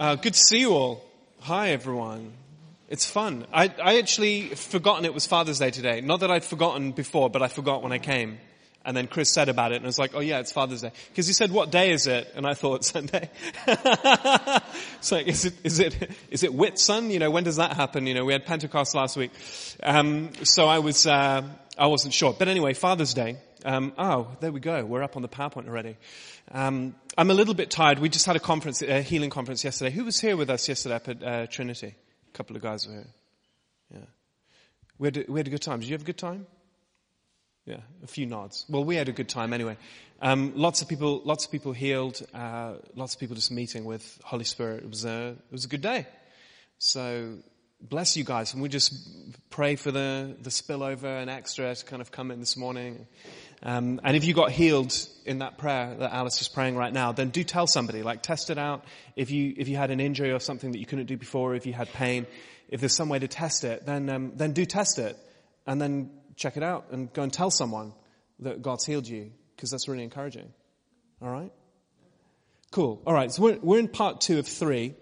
Uh, good to see you all. Hi, everyone. It's fun. I, I actually forgotten it was Father's Day today. Not that I'd forgotten before, but I forgot when I came. And then Chris said about it, and I was like, "Oh yeah, it's Father's Day." Because he said, "What day is it?" And I thought Sunday. it's like, is it is it is it Whitsun? You know, when does that happen? You know, we had Pentecost last week, um, so I was uh, I wasn't sure. But anyway, Father's Day. Um, oh, there we go. We're up on the PowerPoint already. Um, I'm a little bit tired. We just had a conference, a healing conference yesterday. Who was here with us yesterday up at uh, Trinity? A couple of guys were here. Yeah, we had, a, we had a good time. Did you have a good time? Yeah, a few nods. Well, we had a good time anyway. Um, lots of people, lots of people healed. Uh, lots of people just meeting with Holy Spirit. It was a, it was a good day. So bless you guys, and we just pray for the the spillover and extra to kind of come in this morning. Um, and if you got healed in that prayer that Alice is praying right now, then do tell somebody. Like test it out. If you if you had an injury or something that you couldn't do before, if you had pain, if there's some way to test it, then um, then do test it, and then check it out and go and tell someone that God's healed you because that's really encouraging. All right. Cool. All right. So we're we're in part two of three.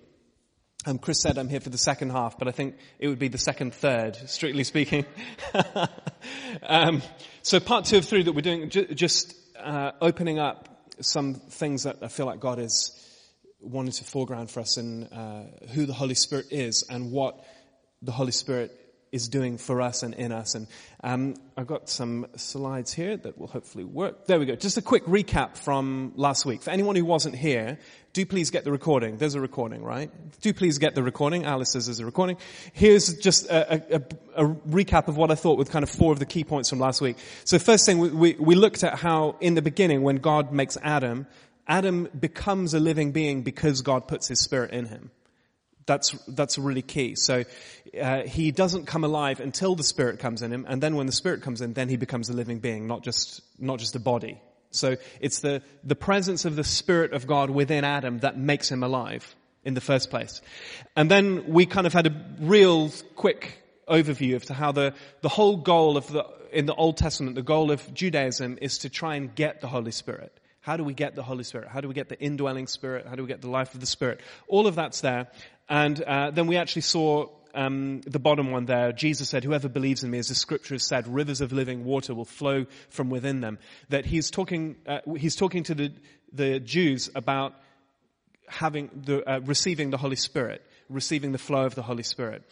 Um, Chris said I'm here for the second half, but I think it would be the second third, strictly speaking. um, so part two of three that we're doing, ju- just uh, opening up some things that I feel like God is wanting to foreground for us in uh, who the Holy Spirit is and what the Holy Spirit is doing for us and in us. And um, I've got some slides here that will hopefully work. There we go. Just a quick recap from last week. For anyone who wasn't here, do please get the recording. There's a recording, right? Do please get the recording. Alice says there's a recording. Here's just a, a, a, recap of what I thought with kind of four of the key points from last week. So first thing, we, we, we looked at how in the beginning when God makes Adam, Adam becomes a living being because God puts his spirit in him. That's, that's really key. So, uh, he doesn't come alive until the Spirit comes in him, and then when the Spirit comes in, then he becomes a living being, not just, not just a body. So it's the, the presence of the Spirit of God within Adam that makes him alive in the first place. And then we kind of had a real quick overview of how the, the whole goal of the, in the Old Testament, the goal of Judaism is to try and get the Holy Spirit. How do we get the Holy Spirit? How do we get the indwelling Spirit? How do we get the life of the Spirit? All of that's there. And uh, then we actually saw um, the bottom one there. Jesus said, "Whoever believes in me, as the Scripture has said, rivers of living water will flow from within them." That he's talking, uh, he's talking to the the Jews about having the uh, receiving the Holy Spirit, receiving the flow of the Holy Spirit.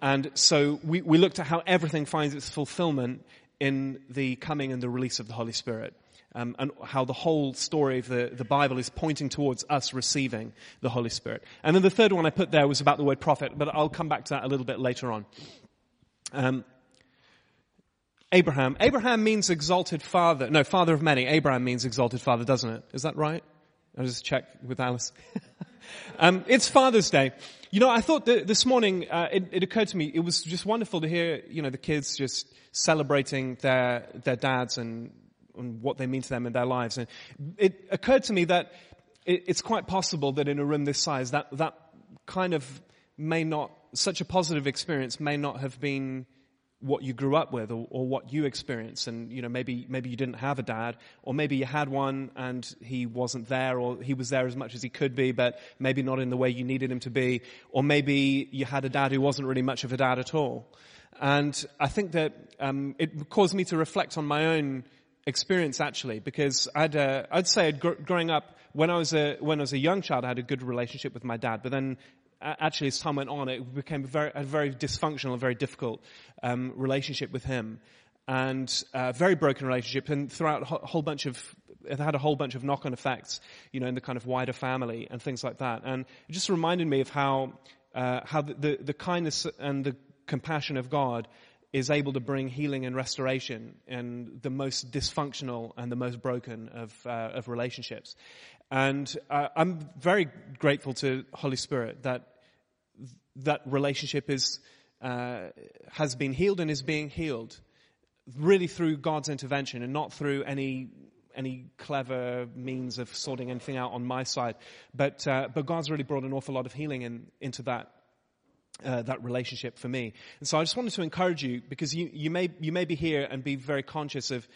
And so we, we looked at how everything finds its fulfillment in the coming and the release of the Holy Spirit um, and how the whole story of the, the Bible is pointing towards us receiving the Holy Spirit. And then the third one I put there was about the word prophet, but I'll come back to that a little bit later on. Um, Abraham. Abraham means exalted father. No, father of many. Abraham means exalted father, doesn't it? Is that right? I'll just check with Alice. um, it's Father's Day. You know, I thought this morning uh, it, it, occurred to me it was just wonderful to hear you know the kids just celebrating their their dads and and what they mean to them in their lives. And it occurred to me that it, it's quite possible that in a room this size, that, that kind of may not, such a positive experience may not have been what you grew up with or, or, what you experienced and you know maybe maybe you didn't have a dad or maybe you had one and he wasn't there or he was there as much as he could be but maybe not in the way you needed him to be or maybe you had a dad who wasn't really much of a dad at all and i think that um, it caused me to reflect on my own experience actually, because I'd, uh, I'd say I'd gr- growing up, when I was a, when I was a young child, I had a good relationship with my dad, but then actually as time went on, it became a very, a very dysfunctional, very difficult, um, relationship with him. And a very broken relationship, and throughout a whole bunch of it had a whole bunch of knock-on effects, you know, in the kind of wider family and things like that. And it just reminded me of how uh, how the, the, the kindness and the compassion of God is able to bring healing and restoration in the most dysfunctional and the most broken of, uh, of relationships. And uh, I'm very grateful to Holy Spirit that that relationship is, uh, has been healed and is being healed really through God's intervention and not through any any clever means of sorting anything out on my side. But, uh, but God's really brought an awful lot of healing in, into that uh, that relationship for me. And so I just wanted to encourage you because you, you may you may be here and be very conscious of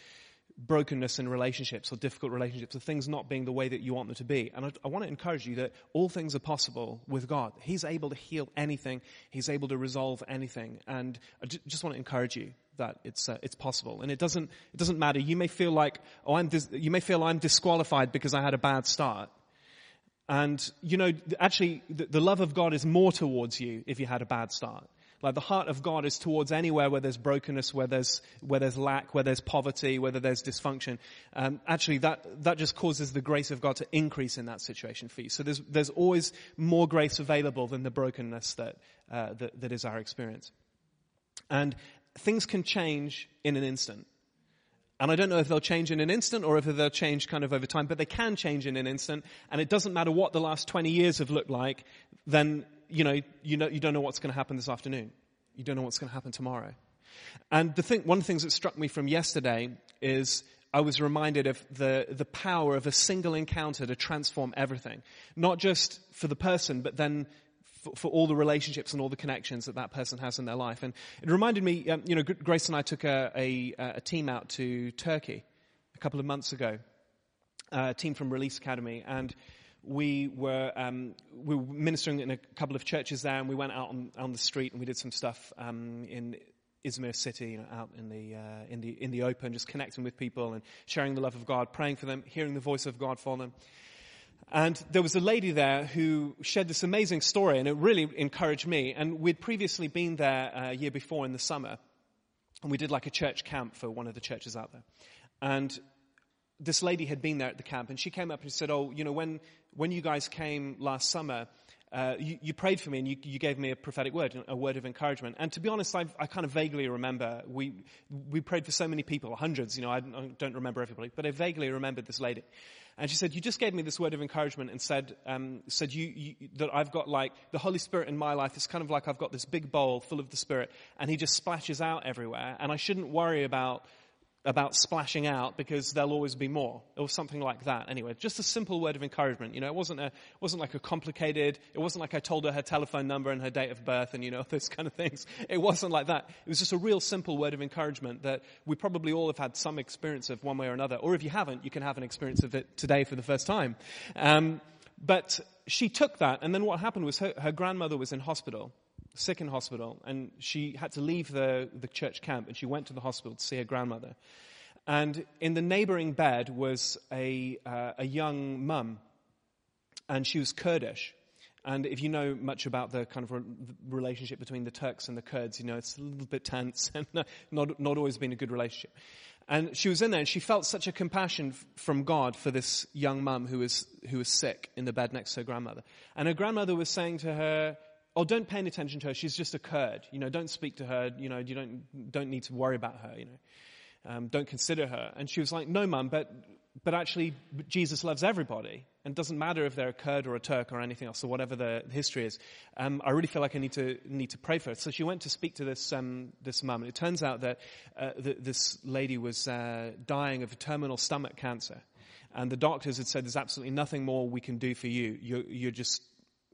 brokenness in relationships or difficult relationships or things not being the way that you want them to be. And I, I want to encourage you that all things are possible with God. He's able to heal anything. He's able to resolve anything. And I just want to encourage you that it's uh, it's possible. And it doesn't it doesn't matter. You may feel like oh I'm dis- you may feel I'm disqualified because I had a bad start. And you know actually the, the love of God is more towards you if you had a bad start. Like the heart of God is towards anywhere where there's brokenness, where there's, where there's lack, where there's poverty, where there's dysfunction. Um, actually, that, that just causes the grace of God to increase in that situation for you. So there's, there's always more grace available than the brokenness that, uh, that, that is our experience. And things can change in an instant. And I don't know if they'll change in an instant or if they'll change kind of over time, but they can change in an instant. And it doesn't matter what the last 20 years have looked like, then you know, you know, you don't know what's going to happen this afternoon. You don't know what's going to happen tomorrow. And the thing, one of the things that struck me from yesterday is I was reminded of the, the power of a single encounter to transform everything. Not just for the person, but then for, for all the relationships and all the connections that that person has in their life. And it reminded me, um, you know, Grace and I took a, a, a, team out to Turkey a couple of months ago, a team from Release Academy, and we were um, we were ministering in a couple of churches there, and we went out on, on the street and we did some stuff um, in Izmir city, you know, out in the uh, in the in the open, just connecting with people and sharing the love of God, praying for them, hearing the voice of God for them. And there was a lady there who shared this amazing story, and it really encouraged me. And we'd previously been there a year before in the summer, and we did like a church camp for one of the churches out there. And this lady had been there at the camp and she came up and said, Oh, you know, when, when you guys came last summer, uh, you, you, prayed for me and you, you, gave me a prophetic word, a word of encouragement. And to be honest, I've, i kind of vaguely remember we we prayed for so many people, hundreds. You know, I, don't remember everybody, but I vaguely remembered this lady. And she said, "You just gave me this word of encouragement and said um, said you, you, that I've got like the Holy Spirit in my life It's kind of like I've got this big bowl full of the Spirit, and He just splashes out everywhere, and I shouldn't worry about." About splashing out because there'll always be more or something like that. Anyway just a simple word of encouragement. You know it wasn't a wasn't like a complicated it wasn't like i told her her telephone number and her date of birth and you know those kind of things. It wasn't like that. It was just a real simple word of encouragement that we probably all have had some experience of one way or another. Or if you haven't you can have an experience of it today for the first time. Um, but she took that and then what happened was her, her grandmother was in hospital sick in hospital, and she had to leave the, the church camp, and she went to the hospital to see her grandmother. And in the neighboring bed was a, uh, a young mum, and she was Kurdish. And if you know much about the kind of re- relationship between the Turks and the Kurds, you know it's a little bit tense and not, not always been a good relationship. And she was in there and she felt such a compassion f- from God for this young mum who was, who was sick in the bed next to her grandmother. And her grandmother was saying to her, oh, don't pay any attention to her. She's just a Kurd. You know, don't speak to her. You know, you don't, don't need to worry about her, you know. Um, don't consider her. And she was like, no, mum, but, but actually Jesus loves everybody. And it doesn't matter if they're a Kurd or a Turk or anything else or whatever the history is. Um, I really feel like I need to, need to pray for her. So she went to speak to this, um, this mum. And it turns out that, uh, this lady was, uh, dying of a terminal stomach cancer. And the doctors had said, there's absolutely nothing more we can do for you. You're, you're just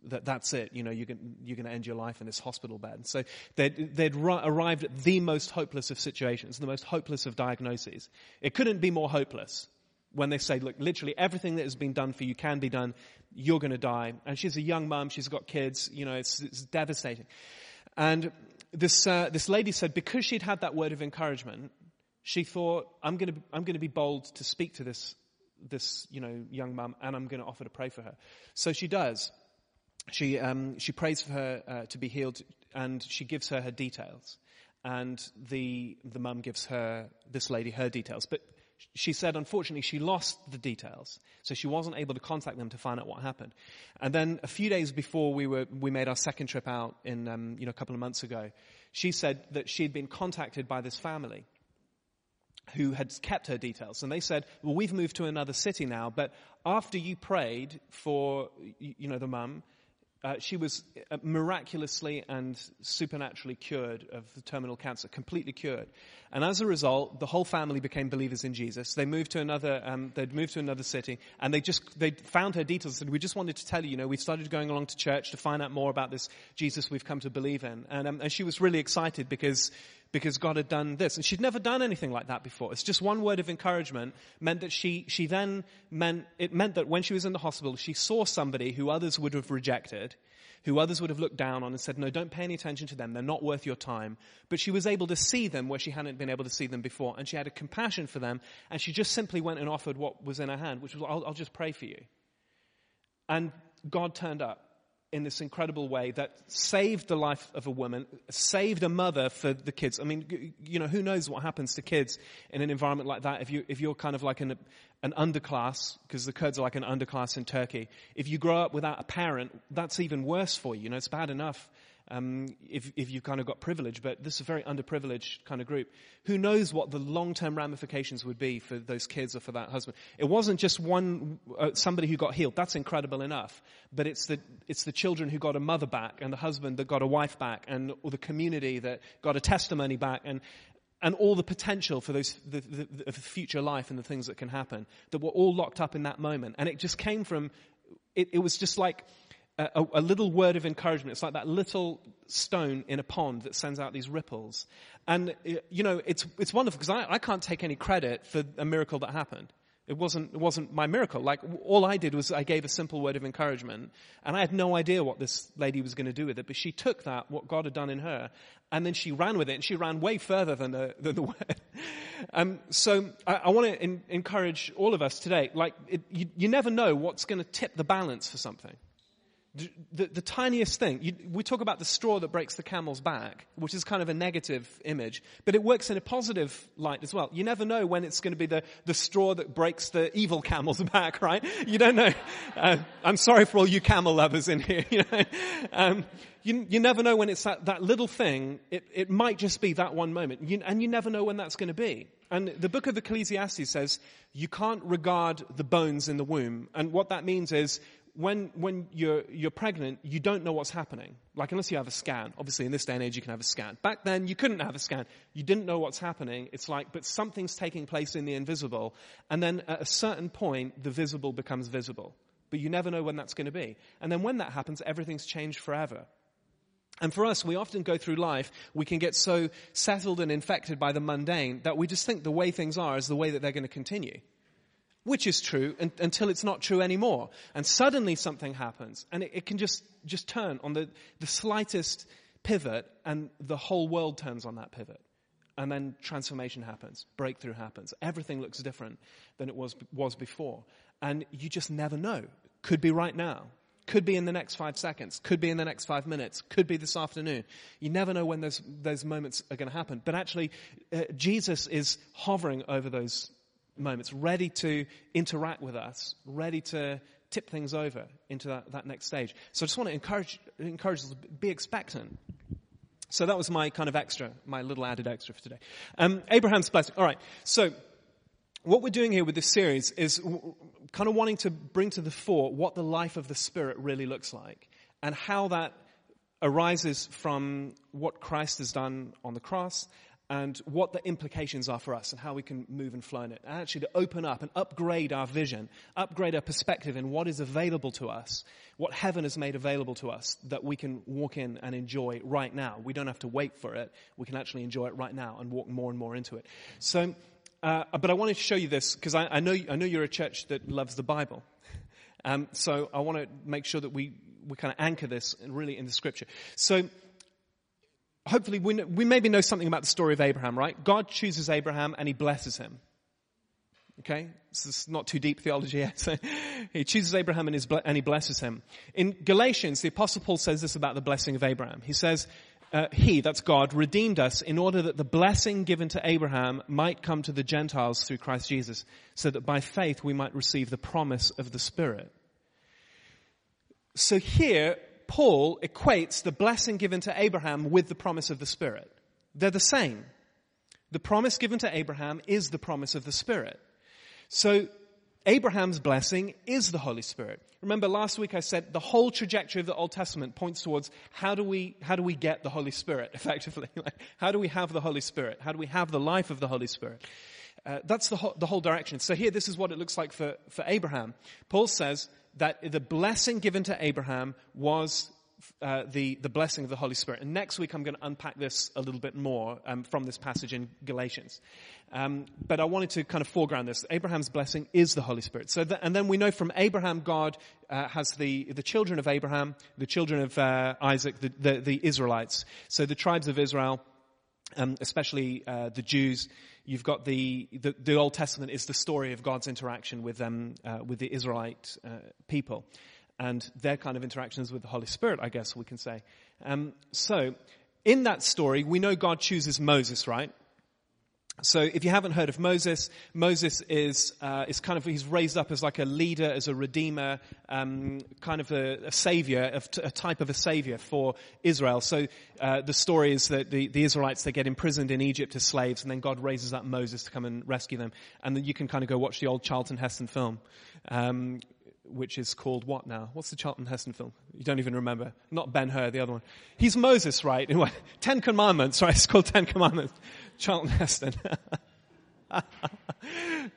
that that's it. You know, you're going, you're going to end your life in this hospital bed. So they'd, they'd arrived at the most hopeless of situations, the most hopeless of diagnoses. It couldn't be more hopeless when they say, look, literally everything that has been done for you can be done. You're going to die. And she's a young mum. She's got kids. You know, it's, it's devastating. And this, uh, this lady said because she'd had that word of encouragement, she thought, I'm going to, I'm going to be bold to speak to this, this, you know, young mum and I'm going to offer to pray for her. So she does she, um, she prays for her uh, to be healed and she gives her her details. And the, the mum gives her, this lady, her details. But she said, unfortunately, she lost the details. So she wasn't able to contact them to find out what happened. And then a few days before we were, we made our second trip out in, um, you know, a couple of months ago, she said that she'd been contacted by this family who had kept her details. And they said, well, we've moved to another city now, but after you prayed for, you know, the mum, uh, she was uh, miraculously and supernaturally cured of the terminal cancer, completely cured. And as a result, the whole family became believers in Jesus. They moved to another, um, they'd moved to another city, and they just, they found her details and said, we just wanted to tell you, you know, we started going along to church to find out more about this Jesus we've come to believe in. And, um, and she was really excited because because God had done this. And she'd never done anything like that before. It's just one word of encouragement meant that she, she then meant, it meant that when she was in the hospital, she saw somebody who others would have rejected, who others would have looked down on and said, no, don't pay any attention to them. They're not worth your time. But she was able to see them where she hadn't been able to see them before. And she had a compassion for them. And she just simply went and offered what was in her hand, which was, I'll, I'll just pray for you. And God turned up in this incredible way that saved the life of a woman, saved a mother for the kids. I mean, you know, who knows what happens to kids in an environment like that if you, if you're kind of like an, an underclass, because the Kurds are like an underclass in Turkey. If you grow up without a parent, that's even worse for you. You know, it's bad enough um, if, if you've kind of got privilege, but this is a very underprivileged kind of group. Who knows what the long-term ramifications would be for those kids or for that husband? It wasn't just one, uh, somebody who got healed. That's incredible enough. But it's the, it's the children who got a mother back and the husband that got a wife back and the community that got a testimony back and, and all the potential for those, the, the, the future life and the things that can happen that were all locked up in that moment. And it just came from, it, it was just like, a, a, little word of encouragement. It's like that little stone in a pond that sends out these ripples. And, uh, you know, it's, it's wonderful because I, I can't take any credit for a miracle that happened. It wasn't, it wasn't my miracle. Like, all I did was I gave a simple word of encouragement, and I had no idea what this lady was going to do with it, but she took that, what God had done in her, and then she ran with it, and she ran way further than the, than the word. um, so I, I want to encourage all of us today, like, it, you, you never know what's going to tip the balance for something. The, the, tiniest thing, you, we talk about the straw that breaks the camel's back, which is kind of a negative image, but it works in a positive light as well. You never know when it's going to be the, the straw that breaks the evil camel's back, right? You don't know. Uh, I'm sorry for all you camel lovers in here. You, know? um, you, you, never know when it's that, that little thing. It, it might just be that one moment, you, and you never know when that's going to be. And the book of Ecclesiastes says you can't regard the bones in the womb. And what that means is when, when you're, you're pregnant, you don't know what's happening. Like, unless you have a scan. Obviously, in this day and age, you can have a scan. Back then, you couldn't have a scan. You didn't know what's happening. It's like, but something's taking place in the invisible. And then at a certain point, the visible becomes visible. But you never know when that's going to be. And then when that happens, everything's changed forever. And for us, we often go through life, we can get so settled and infected by the mundane that we just think the way things are is the way that they're going to continue which is true until it's not true anymore. And suddenly something happens and it, it, can just, just turn on the, the slightest pivot and the whole world turns on that pivot. And then transformation happens, breakthrough happens. Everything looks different than it was, was before. And you just never know. Could be right now. Could be in the next five seconds. Could be in the next five minutes. Could be this afternoon. You never know when those, those moments are going to happen. But actually, uh, Jesus is hovering over those moments, ready to interact with us, ready to tip things over into that, that next stage. So I just want to encourage, encourage us to be expectant. So that was my kind of extra, my little added extra for today. Um, Abraham's blessing. All right. So what we're doing here with this series is kind of wanting to bring to the fore what the life of the Spirit really looks like and how that arises from what Christ has done on the cross and what the implications are for us and how we can move and flow in it. And actually to open up and upgrade our vision, upgrade our perspective in what is available to us, what heaven has made available to us that we can walk in and enjoy right now. We don't have to wait for it. We can actually enjoy it right now and walk more and more into it. So, uh, but I wanted to show you this because I, I, know, I know you're a church that loves the Bible. Um, so I want to make sure that we, we kind of anchor this really in the scripture. So hopefully we, know, we maybe know something about the story of Abraham, right? God chooses Abraham and he blesses him. Okay? This is not too deep theology yet. So he chooses Abraham and, and, he blesses him. In Galatians, the apostle Paul says this about the blessing of Abraham. He says, uh, he, that's God, redeemed us in order that the blessing given to Abraham might come to the Gentiles through Christ Jesus, so that by faith we might receive the promise of the Spirit. So here, Paul equates the blessing given to Abraham with the promise of the Spirit. They're the same. The promise given to Abraham is the promise of the Spirit. So Abraham's blessing is the Holy Spirit. Remember last week I said the whole trajectory of the Old Testament points towards how do we, how do we get the Holy Spirit effectively? like, how do we have the Holy Spirit? How do we have the life of the Holy Spirit? Uh, that's the whole, the whole direction. So here, this is what it looks like for, for Abraham. Paul says, that the blessing given to Abraham was uh, the, the blessing of the Holy Spirit. And next week I'm going to unpack this a little bit more um, from this passage in Galatians. Um, but I wanted to kind of foreground this. Abraham's blessing is the Holy Spirit. So, and then we know from Abraham, God uh, has the the children of Abraham, the children of uh, Isaac, the, the, the Israelites. So the tribes of Israel, um, especially uh, the Jews. You've got the, the, the Old Testament is the story of God's interaction with them uh, with the Israelite uh, people and their kind of interactions with the Holy Spirit, I guess we can say. Um, so, in that story, we know God chooses Moses, right? So, if you haven't heard of Moses, Moses is uh, is kind of he's raised up as like a leader, as a redeemer, um, kind of a, a savior, a, a, type of a savior for Israel. So, uh, the story is that the, the Israelites they get imprisoned in Egypt as slaves, and then God raises up Moses to come and rescue them. And then you can kind of go watch the old Charlton Heston film. Um, which is called what now? What's the Charlton Heston film? You don't even remember. Not Ben Hur, the other one. He's Moses, right? Ten Commandments, right? It's called Ten Commandments. Charlton Heston.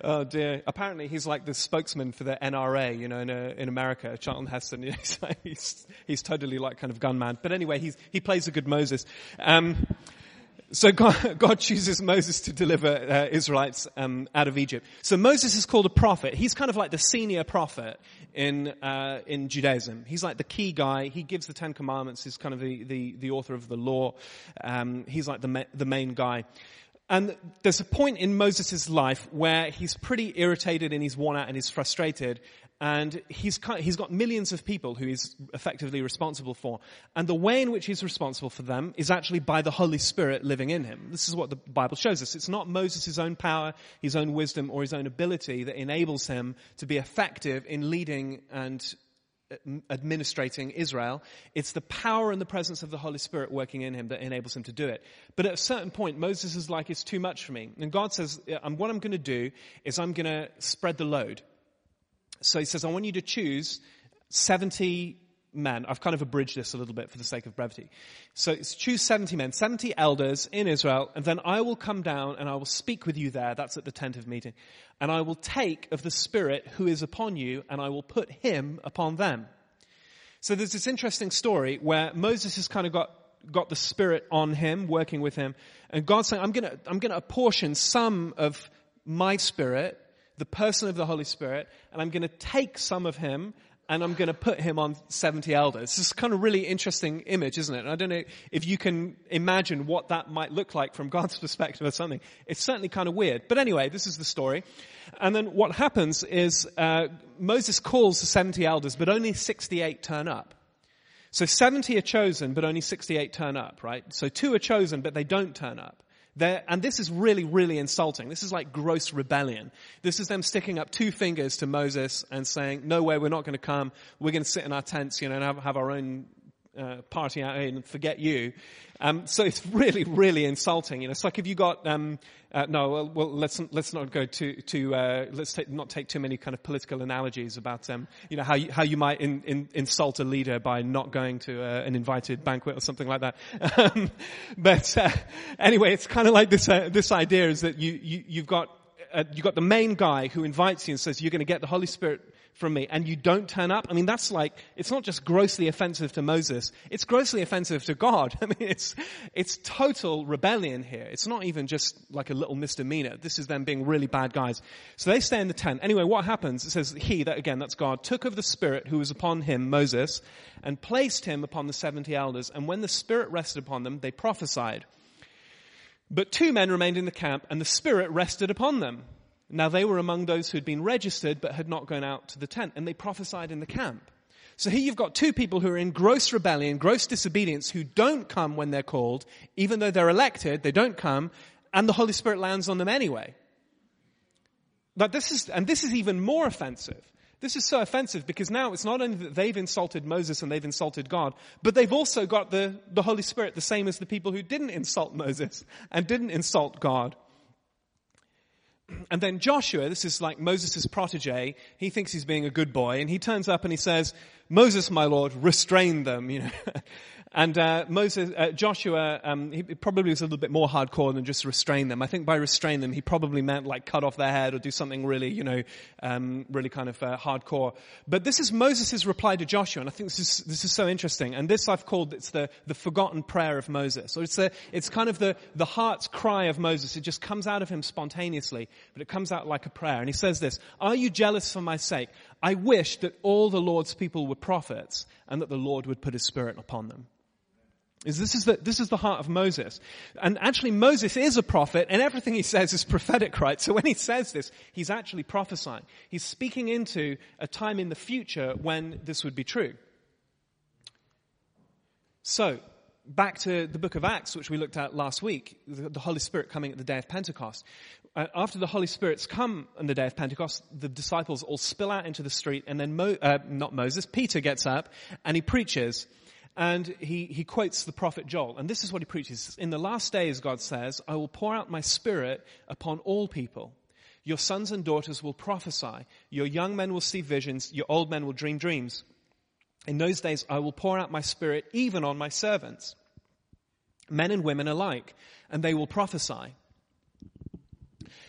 oh dear. Apparently he's like the spokesman for the NRA, you know, in, uh, in America, Charlton Heston. He's, he's, he's, totally like kind of gunman. But anyway, he's, he plays a good Moses. Um, so God, God, chooses Moses to deliver uh, Israelites um, out of Egypt. So Moses is called a prophet. He's kind of like the senior prophet in uh, in Judaism. He's like the key guy. He gives the Ten Commandments. He's kind of the the, the author of the law. Um, he's like the ma- the main guy. And there's a point in Moses' life where he's pretty irritated and he's worn out and he's frustrated and he's, he's got millions of people who he's effectively responsible for. And the way in which he's responsible for them is actually by the Holy Spirit living in him. This is what the Bible shows us. It's not Moses' own power, his own wisdom, or his own ability that enables him to be effective in leading and uh, administrating Israel. It's the power and the presence of the Holy Spirit working in him that enables him to do it. But at a certain point, Moses is like, it's too much for me. And God says, what I'm going to do is I'm going to spread the load. So he says, I want you to choose 70 men. I've kind of abridged this a little bit for the sake of brevity. So choose 70 men, 70 elders in Israel, and then I will come down and I will speak with you there. That's at the tent of meeting. And I will take of the Spirit who is upon you, and I will put him upon them. So there's this interesting story where Moses has kind of got got the Spirit on him, working with him, and God's saying, I'm gonna, I'm gonna apportion some of my Spirit the person of the Holy Spirit, and I'm going to take some of him and I'm going to put him on 70 elders. This is kind of really interesting image, isn't it? And I don't know if you can imagine what that might look like from God's perspective or something. It's certainly kind of weird. But anyway, this is the story. And then what happens is uh, Moses calls the 70 elders, but only 68 turn up. So 70 are chosen, but only 68 turn up, right? So two are chosen, but they don't turn up. They're, and this is really, really insulting. This is like gross rebellion. This is them sticking up two fingers to Moses and saying, no way, we're not going to come. We're going to sit in our tents, you know, and have, have our own uh, party out and forget you. Um, so it's really, really insulting. You know, it's like if you got um, uh, no, well, well, let's let's not go to to uh, let's take, not take too many kind of political analogies about um, you know how you, how you might in, in, insult a leader by not going to uh, an invited banquet or something like that. Um, but uh, anyway, it's kind of like this uh, this idea is that you, you you've got you've got the main guy who invites you and says you're going to get the Holy Spirit from me and you don't turn up, I mean, that's like, it's not just grossly offensive to Moses, it's grossly offensive to God. I mean, it's, it's total rebellion here. It's not even just like a little misdemeanor. This is them being really bad guys. So they stay in the tent. Anyway, what happens? It says, he, that again, that's God, took of the Spirit who was upon him, Moses, and placed him upon the 70 elders. And when the Spirit rested upon them, they prophesied. But two men remained in the camp, and the Spirit rested upon them. Now they were among those who had been registered but had not gone out to the tent, and they prophesied in the camp. So here you've got two people who are in gross rebellion, gross disobedience, who don't come when they're called, even though they're elected, they don't come, and the Holy Spirit lands on them anyway. But this is, and this is even more offensive. This is so offensive because now it's not only that they've insulted Moses and they've insulted God, but they've also got the, the Holy Spirit, the same as the people who didn't insult Moses and didn't insult God. And then Joshua, this is like Moses' protege, he thinks he's being a good boy, and he turns up and he says, Moses, my Lord, restrain them, you know. And uh, Moses, uh, Joshua, um, he probably was a little bit more hardcore than just restrain them. I think by restrain them, he probably meant like cut off their head or do something really, you know, um, really kind of uh, hardcore. But this is Moses' reply to Joshua, and I think this is this is so interesting. And this I've called it's the the forgotten prayer of Moses, or it's the it's kind of the the heart's cry of Moses. It just comes out of him spontaneously, but it comes out like a prayer. And he says this: Are you jealous for my sake? I wish that all the Lord's people were prophets, and that the Lord would put His Spirit upon them. Is this is the, this is the heart of Moses. And actually Moses is a prophet and everything he says is prophetic, right? So when he says this, he's actually prophesying. He's speaking into a time in the future when this would be true. So, back to the book of Acts, which we looked at last week, the Holy Spirit coming at the day of Pentecost. Uh, after the Holy Spirit's come on the day of Pentecost, the disciples all spill out into the street and then, Mo, uh, not Moses, Peter gets up and he preaches and he, he quotes the prophet Joel. And this is what he preaches. In the last days, God says, I will pour out my spirit upon all people. Your sons and daughters will prophesy. Your young men will see visions. Your old men will dream dreams. In those days, I will pour out my spirit even on my servants, men and women alike, and they will prophesy.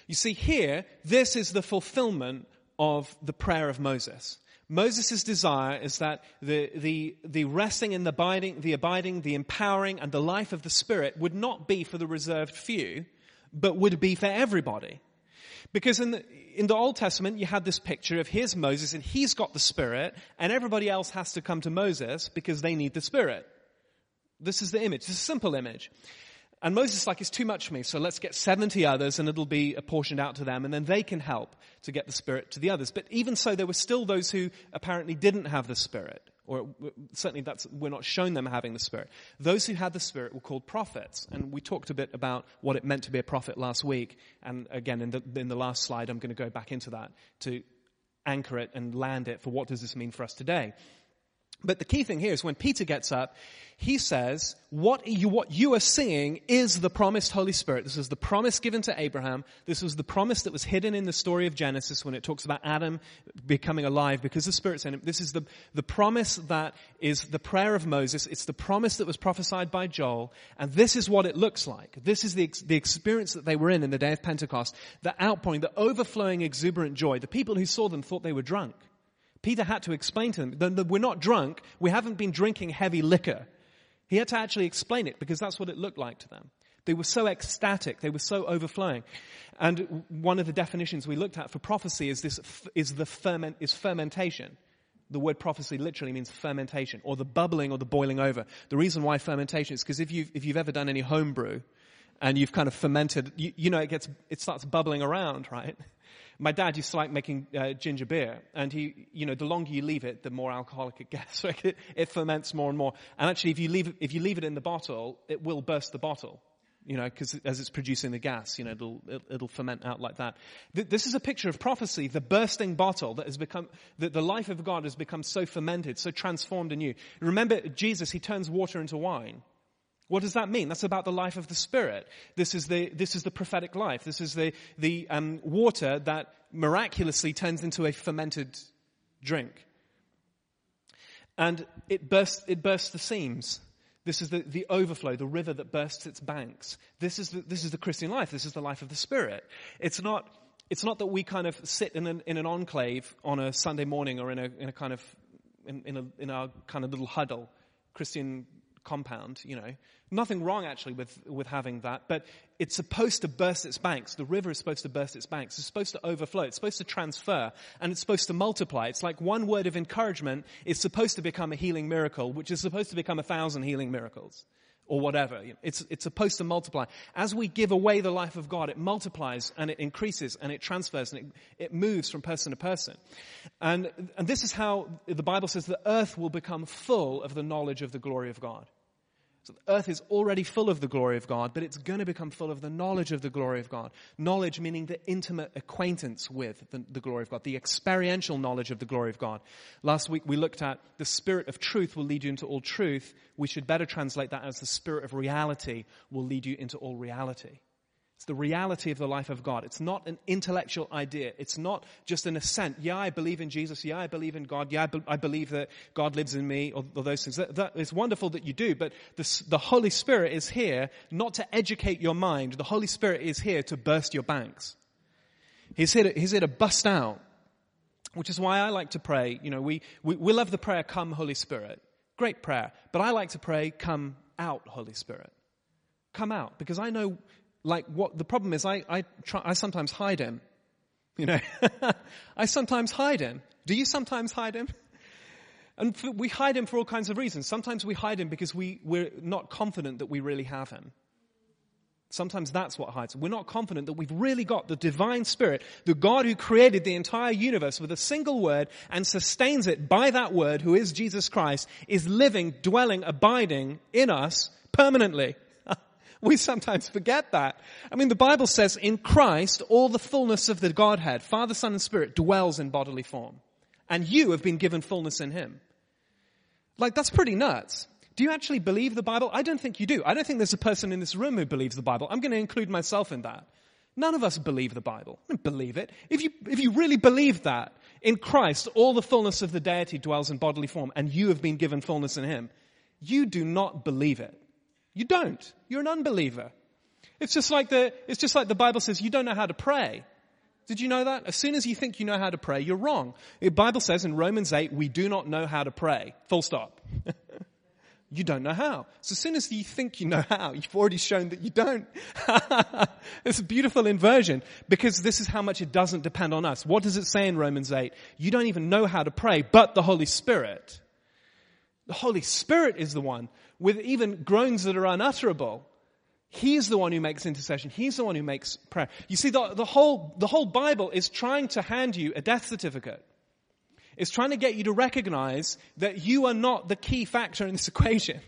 You see here, this is the fulfillment of the prayer of Moses. Moses' desire is that the, the, the resting and the abiding, the abiding, the empowering and the life of the Spirit would not be for the reserved few, but would be for everybody. Because in the, in the Old Testament, you had this picture of here's Moses and he's got the Spirit and everybody else has to come to Moses because they need the Spirit. This is the image. It's a simple image. And Moses is like, it's too much for me, so let's get 70 others and it'll be apportioned out to them and then they can help to get the Spirit to the others. But even so, there were still those who apparently didn't have the Spirit. Or certainly that's, we're not shown them having the Spirit. Those who had the Spirit were called prophets. And we talked a bit about what it meant to be a prophet last week. And again, in the, in the last slide, I'm going to go back into that to anchor it and land it for what does this mean for us today. But the key thing here is when Peter gets up, he says, what you, what you are seeing is the promised Holy Spirit. This is the promise given to Abraham. This was the promise that was hidden in the story of Genesis when it talks about Adam becoming alive because the Spirit's in him. This is the, the promise that is the prayer of Moses. It's the promise that was prophesied by Joel. And this is what it looks like. This is the, the experience that they were in in the day of Pentecost. The outpouring, the overflowing exuberant joy. The people who saw them thought they were drunk. Peter had to explain to them that we're not drunk, we haven't been drinking heavy liquor. He had to actually explain it because that's what it looked like to them. They were so ecstatic, they were so overflowing. And one of the definitions we looked at for prophecy is this, is the ferment, is fermentation. The word prophecy literally means fermentation, or the bubbling or the boiling over. The reason why fermentation is because if you've, if you've ever done any homebrew, and you've kind of fermented, you, you know, it gets, it starts bubbling around, right? My dad used to like making uh, ginger beer, and he, you know, the longer you leave it, the more alcoholic it gets. it, it ferments more and more. And actually, if you leave it, if you leave it in the bottle, it will burst the bottle. You know, because as it's producing the gas, you know, it'll, it'll ferment out like that. This is a picture of prophecy, the bursting bottle that has become, that the life of God has become so fermented, so transformed you. Remember Jesus, he turns water into wine. What does that mean? That's about the life of the Spirit. This is the, this is the prophetic life. This is the, the um, water that miraculously turns into a fermented drink. And it bursts, it bursts the seams. This is the, the overflow, the river that bursts its banks. This is the, this is the Christian life. This is the life of the Spirit. It's not, it's not that we kind of sit in an, in an enclave on a Sunday morning or in a, in a kind of, in, in, a, in our kind of little huddle, Christian compound, you know. Nothing wrong actually with, with having that, but it's supposed to burst its banks. The river is supposed to burst its banks. It's supposed to overflow. It's supposed to transfer and it's supposed to multiply. It's like one word of encouragement is supposed to become a healing miracle, which is supposed to become a thousand healing miracles or whatever. It's, it's supposed to multiply. As we give away the life of God, it multiplies and it increases and it transfers and it, it moves from person to person. And, and this is how the Bible says the earth will become full of the knowledge of the glory of God. So the earth is already full of the glory of God, but it's going to become full of the knowledge of the glory of God. Knowledge meaning the intimate acquaintance with the, the, glory of God, the experiential knowledge of the glory of God. Last week we looked at the spirit of truth will lead you into all truth. We should better translate that as the spirit of reality will lead you into all reality. It's the reality of the life of God. It's not an intellectual idea. It's not just an assent. Yeah, I believe in Jesus. Yeah, I believe in God. Yeah, I, be- I believe that God lives in me, or, or those things. That, that is wonderful that you do, but the, the Holy Spirit is here not to educate your mind. The Holy Spirit is here to burst your banks. He's here to, he's here to bust out. Which is why I like to pray. You know, we, we, we love the prayer, come Holy Spirit. Great prayer. But I like to pray, come out Holy Spirit. Come out. Because I know like what the problem is I, I try, I sometimes hide him. You know, I sometimes hide him. Do you sometimes hide him? And for, we hide him for all kinds of reasons. Sometimes we hide him because we, we're not confident that we really have him. Sometimes that's what hides. We're not confident that we've really got the divine spirit, the God who created the entire universe with a single word and sustains it by that word, who is Jesus Christ, is living, dwelling, abiding in us permanently. We sometimes forget that. I mean, the Bible says in Christ, all the fullness of the Godhead, Father, Son, and Spirit dwells in bodily form. And you have been given fullness in Him. Like, that's pretty nuts. Do you actually believe the Bible? I don't think you do. I don't think there's a person in this room who believes the Bible. I'm going to include myself in that. None of us believe the Bible. I don't believe it. If you, if you really believe that, in Christ, all the fullness of the deity dwells in bodily form, and you have been given fullness in Him, you do not believe it. You don't. You're an unbeliever. It's just like the, it's just like the Bible says you don't know how to pray. Did you know that? As soon as you think you know how to pray, you're wrong. The Bible says in Romans 8, we do not know how to pray. Full stop. you don't know how. So as soon as you think you know how, you've already shown that you don't. it's a beautiful inversion because this is how much it doesn't depend on us. What does it say in Romans 8? You don't even know how to pray, but the Holy Spirit. The Holy Spirit is the one with even groans that are unutterable. He's the one who makes intercession. He's the one who makes prayer. You see, the, the, whole, the whole Bible is trying to hand you a death certificate. It's trying to get you to recognize that you are not the key factor in this equation.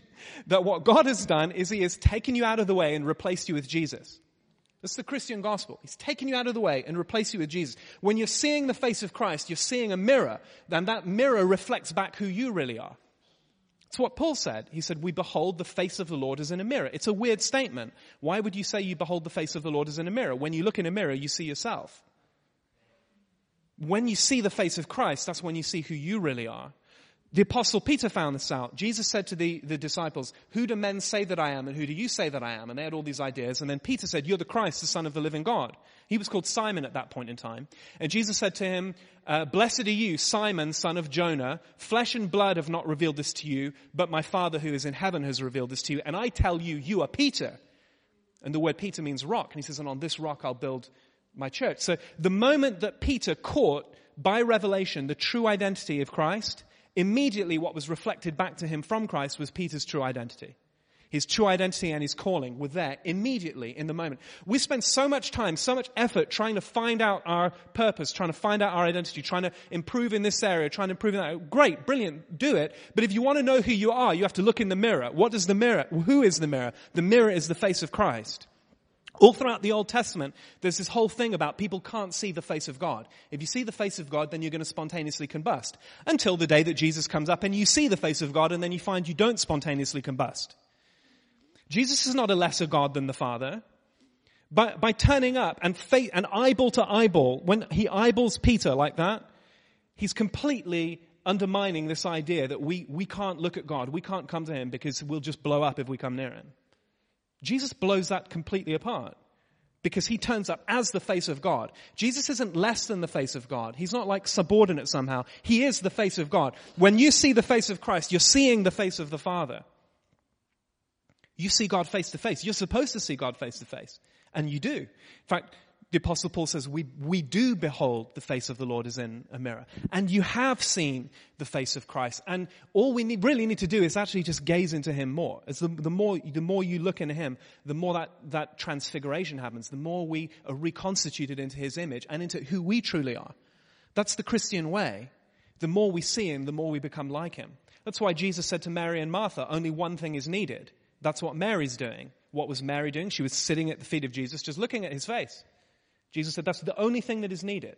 That what God has done is He has taken you out of the way and replaced you with Jesus. That's the Christian gospel. He's taken you out of the way and replaced you with Jesus. When you're seeing the face of Christ, you're seeing a mirror. Then that mirror reflects back who you really are. It's what Paul said. He said, we behold the face of the Lord as in a mirror. It's a weird statement. Why would you say you behold the face of the Lord as in a mirror? When you look in a mirror, you see yourself. When you see the face of Christ, that's when you see who you really are. The apostle Peter found this out. Jesus said to the, the disciples, who do men say that I am and who do you say that I am? And they had all these ideas. And then Peter said, you're the Christ, the son of the living God. He was called Simon at that point in time. And Jesus said to him, uh, blessed are you, Simon, son of Jonah. Flesh and blood have not revealed this to you, but my father who is in heaven has revealed this to you. And I tell you, you are Peter. And the word Peter means rock. And he says, and on this rock I'll build my church. So the moment that Peter caught by revelation the true identity of Christ, immediately what was reflected back to him from Christ was Peter's true identity. His true identity and his calling were there immediately in the moment. We spend so much time, so much effort trying to find out our purpose, trying to find out our identity, trying to improve in this area, trying to improve in that. Great, brilliant, do it. But if you want to know who you are, you have to look in the mirror. What does the mirror, who is the mirror? The mirror is the face of Christ. All throughout the Old Testament, there's this whole thing about people can't see the face of God. If you see the face of God, then you're going to spontaneously combust. Until the day that Jesus comes up and you see the face of God and then you find you don't spontaneously combust. Jesus is not a lesser God than the Father. By, by turning up and, fa- and eyeball to eyeball, when he eyeballs Peter like that, he's completely undermining this idea that we, we can't look at God, we can't come to him because we'll just blow up if we come near him. Jesus blows that completely apart because he turns up as the face of God. Jesus isn't less than the face of God. He's not like subordinate somehow. He is the face of God. When you see the face of Christ, you're seeing the face of the Father. You see God face to face. You're supposed to see God face to face. And you do. In fact, the apostle Paul says, we, we do behold the face of the Lord as in a mirror. And you have seen the face of Christ. And all we need, really need to do is actually just gaze into Him more. As the, the more, the more you look into Him, the more that, that transfiguration happens. The more we are reconstituted into His image and into who we truly are. That's the Christian way. The more we see Him, the more we become like Him. That's why Jesus said to Mary and Martha, only one thing is needed. That's what Mary's doing. What was Mary doing? She was sitting at the feet of Jesus, just looking at His face. Jesus said that's the only thing that is needed.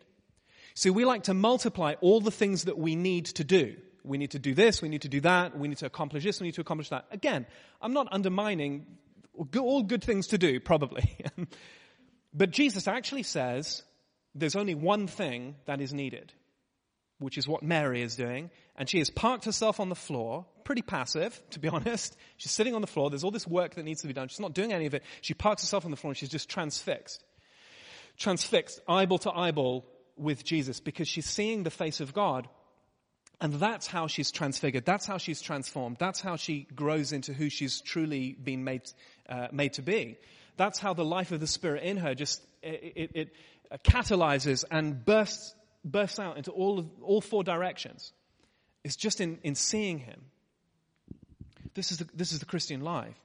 See, we like to multiply all the things that we need to do. We need to do this, we need to do that, we need to accomplish this, we need to accomplish that. Again, I'm not undermining all good things to do, probably. But Jesus actually says there's only one thing that is needed, which is what Mary is doing. And she has parked herself on the floor, pretty passive, to be honest. She's sitting on the floor. There's all this work that needs to be done. She's not doing any of it. She parks herself on the floor and she's just transfixed. Transfixed, eyeball to eyeball with Jesus because she's seeing the face of God. And that's how she's transfigured. That's how she's transformed. That's how she grows into who she's truly been made, uh, made to be. That's how the life of the Spirit in her just, it, it, it catalyzes and bursts, bursts out into all, all four directions. It's just in, in seeing Him. This is, the, this is the Christian life.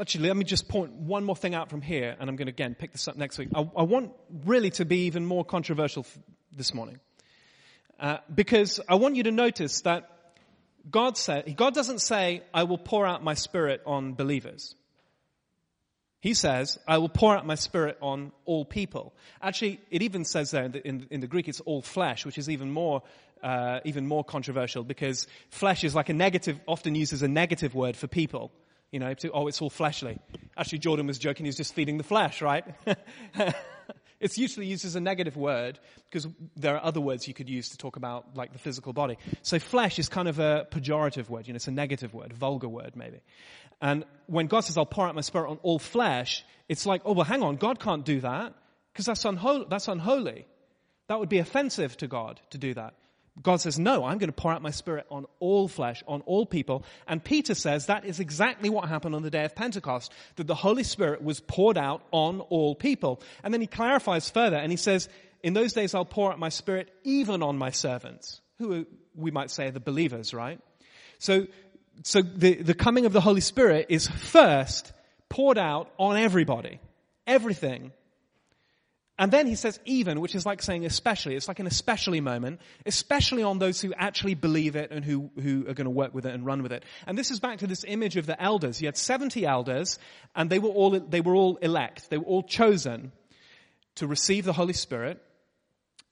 Actually, let me just point one more thing out from here, and I'm going to again pick this up next week. I, I want really to be even more controversial f- this morning. Uh, because I want you to notice that God said, God doesn't say, I will pour out my spirit on believers. He says, I will pour out my spirit on all people. Actually, it even says there in the, in, in the Greek, it's all flesh, which is even more, uh, even more controversial because flesh is like a negative, often used as a negative word for people. You know, to, oh, it's all fleshly. Actually, Jordan was joking, he's just feeding the flesh, right? It's usually used as a negative word because there are other words you could use to talk about like the physical body. So flesh is kind of a pejorative word, you know, it's a negative word, vulgar word maybe. And when God says, I'll pour out my spirit on all flesh, it's like, oh, well, hang on, God can't do that because that's, unholy. that's unholy. That would be offensive to God to do that. God says, no, I'm going to pour out my spirit on all flesh, on all people. And Peter says that is exactly what happened on the day of Pentecost, that the Holy Spirit was poured out on all people. And then he clarifies further and he says, in those days I'll pour out my spirit even on my servants, who we might say are the believers, right? So, so the, the coming of the Holy Spirit is first poured out on everybody. Everything and then he says even, which is like saying especially. It's like an especially moment, especially on those who actually believe it and who, who are going to work with it and run with it. And this is back to this image of the elders. You had 70 elders and they were all, they were all elect. They were all chosen to receive the Holy Spirit.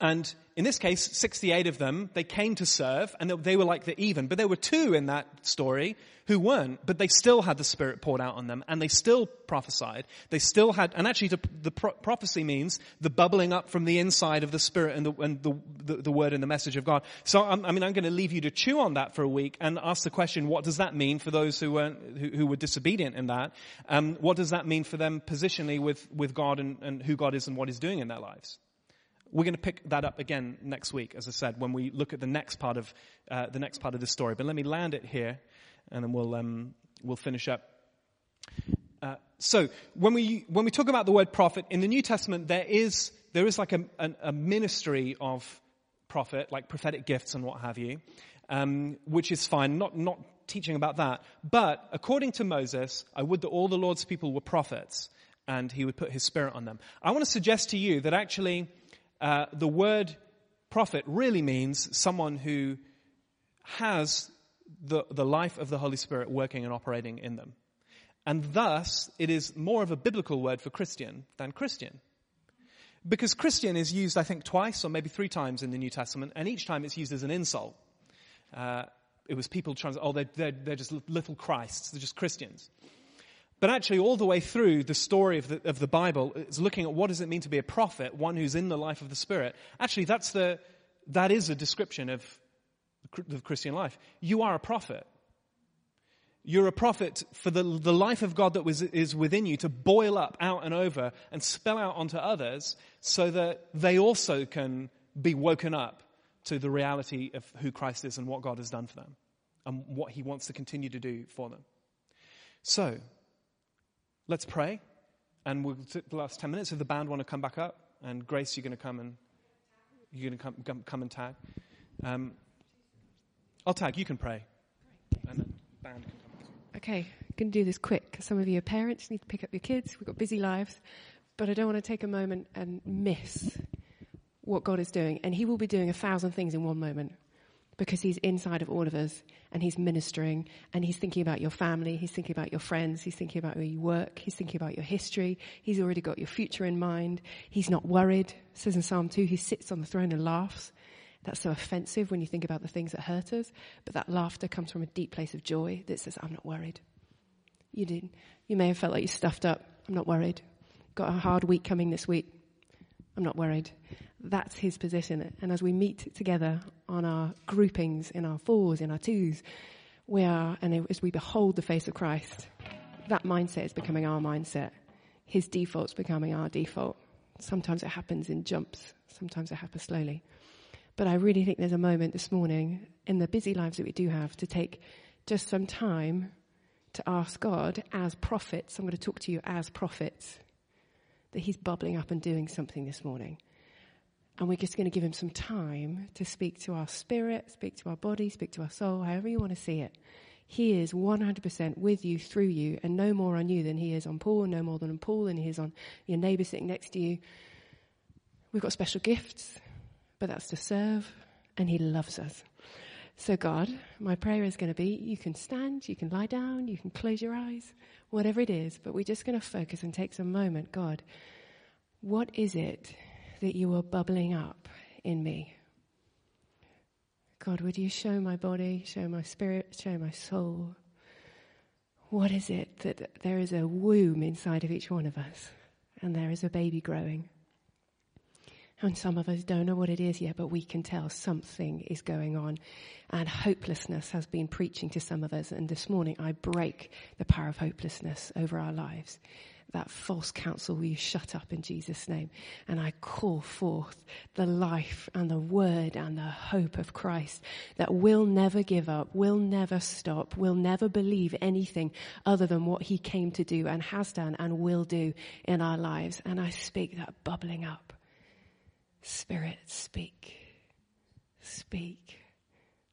And in this case, 68 of them, they came to serve and they were like the even. But there were two in that story who weren't, but they still had the Spirit poured out on them and they still prophesied. They still had, and actually the prophecy means the bubbling up from the inside of the Spirit and the, and the, the, the word and the message of God. So I mean, I'm going to leave you to chew on that for a week and ask the question, what does that mean for those who were, who, who were disobedient in that? Um, what does that mean for them positionally with, with God and, and who God is and what He's doing in their lives? We're going to pick that up again next week, as I said, when we look at the next part of uh, the next part of the story. But let me land it here, and then we'll um, we'll finish up. Uh, so when we when we talk about the word prophet in the New Testament, there is there is like a, a, a ministry of prophet, like prophetic gifts and what have you, um, which is fine. Not not teaching about that, but according to Moses, I would that all the Lord's people were prophets, and He would put His Spirit on them. I want to suggest to you that actually uh, the word prophet really means someone who has the, the life of the Holy Spirit working and operating in them. And thus, it is more of a biblical word for Christian than Christian. Because Christian is used, I think, twice or maybe three times in the New Testament, and each time it's used as an insult. Uh, it was people trying oh, they're, they're, they're just little Christs, they're just Christians. But actually, all the way through the story of the, of the Bible is looking at what does it mean to be a prophet, one who's in the life of the Spirit. Actually, that's the, that is a description of the Christian life. You are a prophet. You're a prophet for the, the life of God that was, is within you to boil up out and over and spill out onto others so that they also can be woken up to the reality of who Christ is and what God has done for them and what he wants to continue to do for them. So, Let's pray. And we'll take the last 10 minutes if the band want to come back up. And Grace, you're going to come and you're going to come, come, and tag. Um, I'll tag. You can pray. And then band can come. Okay, going to do this quick. Some of you are parents, need to pick up your kids. We've got busy lives. But I don't want to take a moment and miss what God is doing. And He will be doing a thousand things in one moment because he's inside of all of us and he's ministering and he's thinking about your family, he's thinking about your friends, he's thinking about where you work, he's thinking about your history, he's already got your future in mind. He's not worried. Says in Psalm 2, he sits on the throne and laughs. That's so offensive when you think about the things that hurt us, but that laughter comes from a deep place of joy that says, I'm not worried. You did. You may have felt like you stuffed up. I'm not worried. Got a hard week coming this week. I'm not worried. That's his position. And as we meet together on our groupings, in our fours, in our twos, we are, and as we behold the face of Christ, that mindset is becoming our mindset. His default's becoming our default. Sometimes it happens in jumps. Sometimes it happens slowly. But I really think there's a moment this morning in the busy lives that we do have to take just some time to ask God as prophets. I'm going to talk to you as prophets that He's bubbling up and doing something this morning. And we're just going to give Him some time to speak to our spirit, speak to our body, speak to our soul, however you want to see it. He is 100% with you, through you, and no more on you than He is on Paul, no more than on Paul than He is on your neighbor sitting next to you. We've got special gifts but that's to serve, and He loves us. So, God, my prayer is going to be you can stand, you can lie down, you can close your eyes, whatever it is, but we're just going to focus and take some moment. God, what is it that you are bubbling up in me? God, would you show my body, show my spirit, show my soul? What is it that there is a womb inside of each one of us and there is a baby growing? And some of us don't know what it is yet, but we can tell something is going on. And hopelessness has been preaching to some of us. And this morning I break the power of hopelessness over our lives. That false counsel will you shut up in Jesus' name. And I call forth the life and the word and the hope of Christ that will never give up, will never stop, will never believe anything other than what he came to do and has done and will do in our lives. And I speak that bubbling up Spirit, speak. Speak.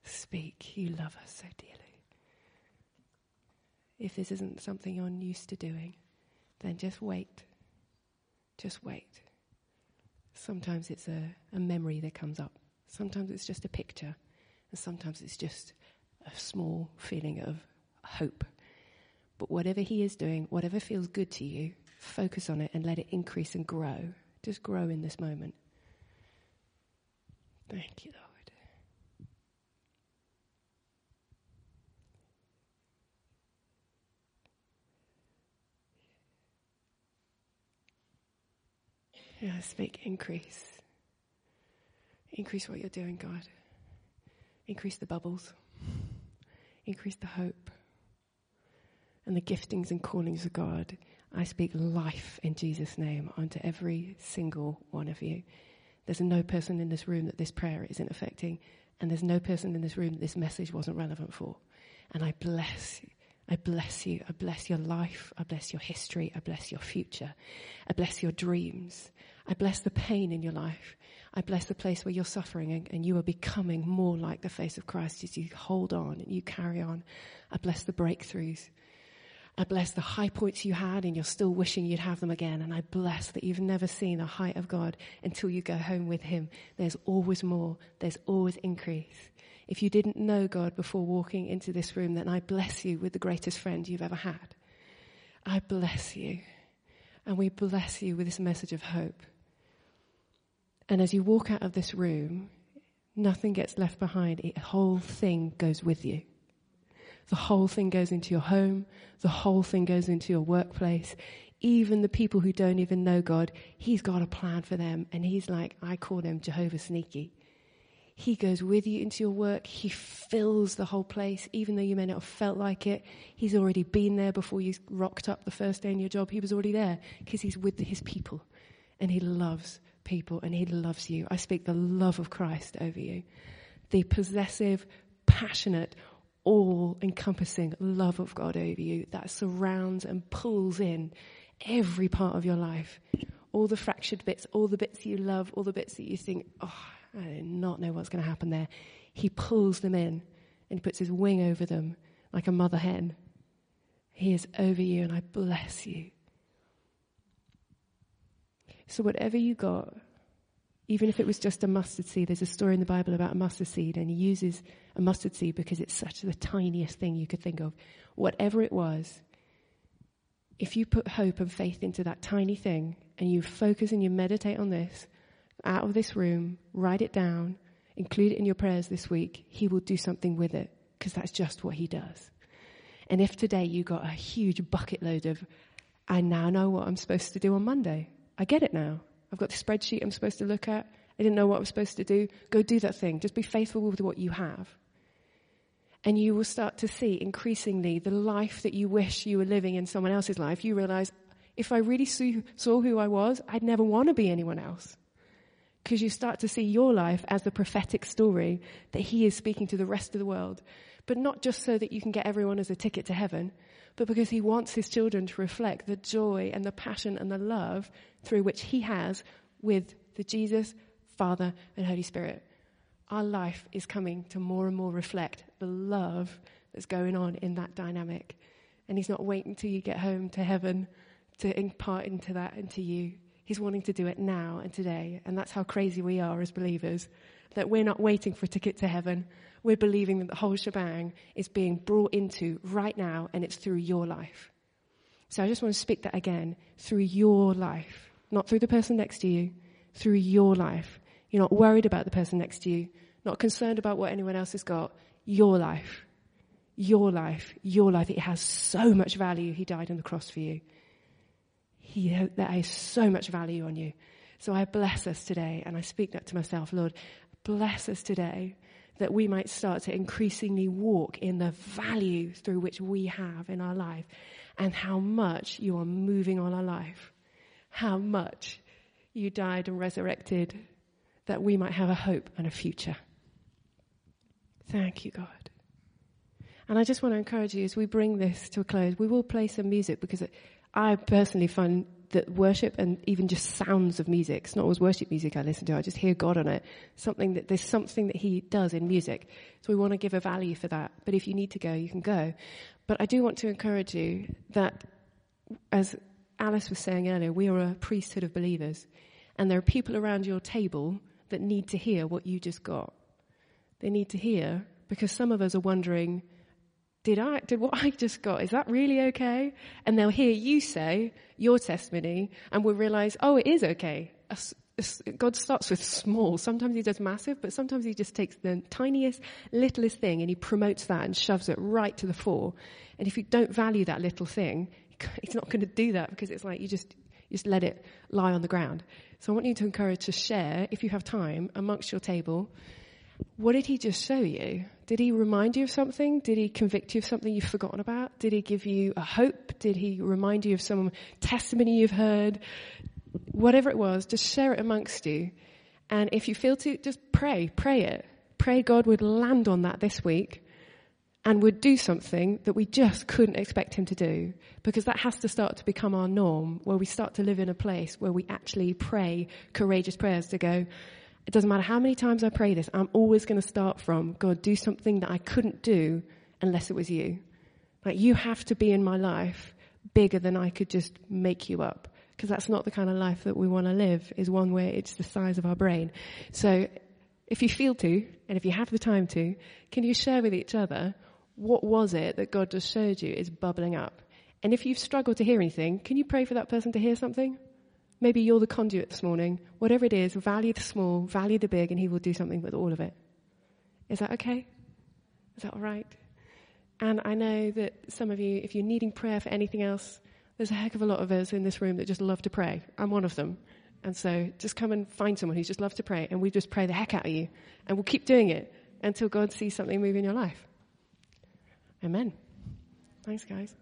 Speak. You love us so dearly. If this isn't something you're used to doing, then just wait. Just wait. Sometimes it's a, a memory that comes up. Sometimes it's just a picture. And sometimes it's just a small feeling of hope. But whatever He is doing, whatever feels good to you, focus on it and let it increase and grow. Just grow in this moment. Thank you, Lord. Yeah, speak increase. Increase what you're doing, God. Increase the bubbles. Increase the hope. And the giftings and callings of God. I speak life in Jesus' name onto every single one of you. There's no person in this room that this prayer isn't affecting, and there's no person in this room that this message wasn't relevant for. And I bless you. I bless you. I bless your life. I bless your history. I bless your future. I bless your dreams. I bless the pain in your life. I bless the place where you're suffering and, and, you are becoming more like the face of Christ as you hold on and you carry on. I bless the breakthroughs. I bless the high points you had and you're still wishing you'd have them again. And I bless that you've never seen the height of God until you go home with Him. There's always more. There's always increase. If you didn't know God before walking into this room, then I bless you with the greatest friend you've ever had. I bless you. And we bless you with this message of hope. And as you walk out of this room, nothing gets left behind. The whole thing goes with you. The whole thing goes into your home. The whole thing goes into your workplace. Even the people who don't even know God, He's got a plan for them. And He's like, I call him Jehovah Sneaky. He goes with you into your work. He fills the whole place, even though you may not have felt like it. He's already been there before you rocked up the first day in your job. He was already there because He's with His people. And He loves people and He loves you. I speak the love of Christ over you. The possessive, passionate, all encompassing love of God over you that surrounds and pulls in every part of your life. All the fractured bits, all the bits you love, all the bits that you think, oh, I do not know what's going to happen there. He pulls them in and he puts his wing over them like a mother hen. He is over you and I bless you. So whatever you got, even if it was just a mustard seed, there's a story in the Bible about a mustard seed, and he uses a mustard seed because it's such the tiniest thing you could think of. Whatever it was, if you put hope and faith into that tiny thing, and you focus and you meditate on this, out of this room, write it down, include it in your prayers this week, he will do something with it, because that's just what he does. And if today you got a huge bucket load of, I now know what I'm supposed to do on Monday. I get it now. I've got the spreadsheet I'm supposed to look at. I didn't know what I was supposed to do. Go do that thing. Just be faithful with what you have. And you will start to see increasingly the life that you wish you were living in someone else's life. You realize if I really saw who I was, I'd never want to be anyone else. Because you start to see your life as the prophetic story that He is speaking to the rest of the world. But not just so that you can get everyone as a ticket to heaven, but because He wants His children to reflect the joy and the passion and the love through which He has with the Jesus, Father, and Holy Spirit. Our life is coming to more and more reflect the love that's going on in that dynamic. And He's not waiting till you get home to heaven to impart into that into you. He's wanting to do it now and today. And that's how crazy we are as believers. That we're not waiting for a ticket to heaven. We're believing that the whole shebang is being brought into right now and it's through your life. So I just want to speak that again. Through your life. Not through the person next to you. Through your life. You're not worried about the person next to you. Not concerned about what anyone else has got. Your life. Your life. Your life. It has so much value. He died on the cross for you. He, there is so much value on you. So I bless us today, and I speak that to myself, Lord, bless us today that we might start to increasingly walk in the value through which we have in our life and how much you are moving on our life. How much you died and resurrected that we might have a hope and a future. Thank you, God. And I just want to encourage you as we bring this to a close, we will play some music because I personally find that worship and even just sounds of music, it's not always worship music I listen to, I just hear God on it. Something that, there's something that He does in music. So we want to give a value for that. But if you need to go, you can go. But I do want to encourage you that, as Alice was saying earlier, we are a priesthood of believers. And there are people around your table that need to hear what you just got. They need to hear because some of us are wondering, did I, did what I just got, is that really okay? And they'll hear you say your testimony and we'll realize, oh, it is okay. God starts with small. Sometimes he does massive, but sometimes he just takes the tiniest, littlest thing and he promotes that and shoves it right to the fore. And if you don't value that little thing, he's not going to do that because it's like you just, you just let it lie on the ground. So I want you to encourage to share, if you have time, amongst your table what did he just show you? Did he remind you of something? Did he convict you of something you've forgotten about? Did he give you a hope? Did he remind you of some testimony you've heard? Whatever it was, just share it amongst you. And if you feel to, just pray, pray it. Pray God would land on that this week and would do something that we just couldn't expect him to do. Because that has to start to become our norm, where we start to live in a place where we actually pray courageous prayers to go, it doesn't matter how many times I pray this, I'm always going to start from, God, do something that I couldn't do unless it was you. Like, you have to be in my life bigger than I could just make you up. Because that's not the kind of life that we want to live, is one where it's the size of our brain. So, if you feel to, and if you have the time to, can you share with each other what was it that God just showed you is bubbling up? And if you've struggled to hear anything, can you pray for that person to hear something? Maybe you're the conduit this morning. Whatever it is, value the small, value the big, and He will do something with all of it. Is that okay? Is that all right? And I know that some of you, if you're needing prayer for anything else, there's a heck of a lot of us in this room that just love to pray. I'm one of them. And so just come and find someone who's just loves to pray, and we just pray the heck out of you. And we'll keep doing it until God sees something move in your life. Amen. Thanks, guys.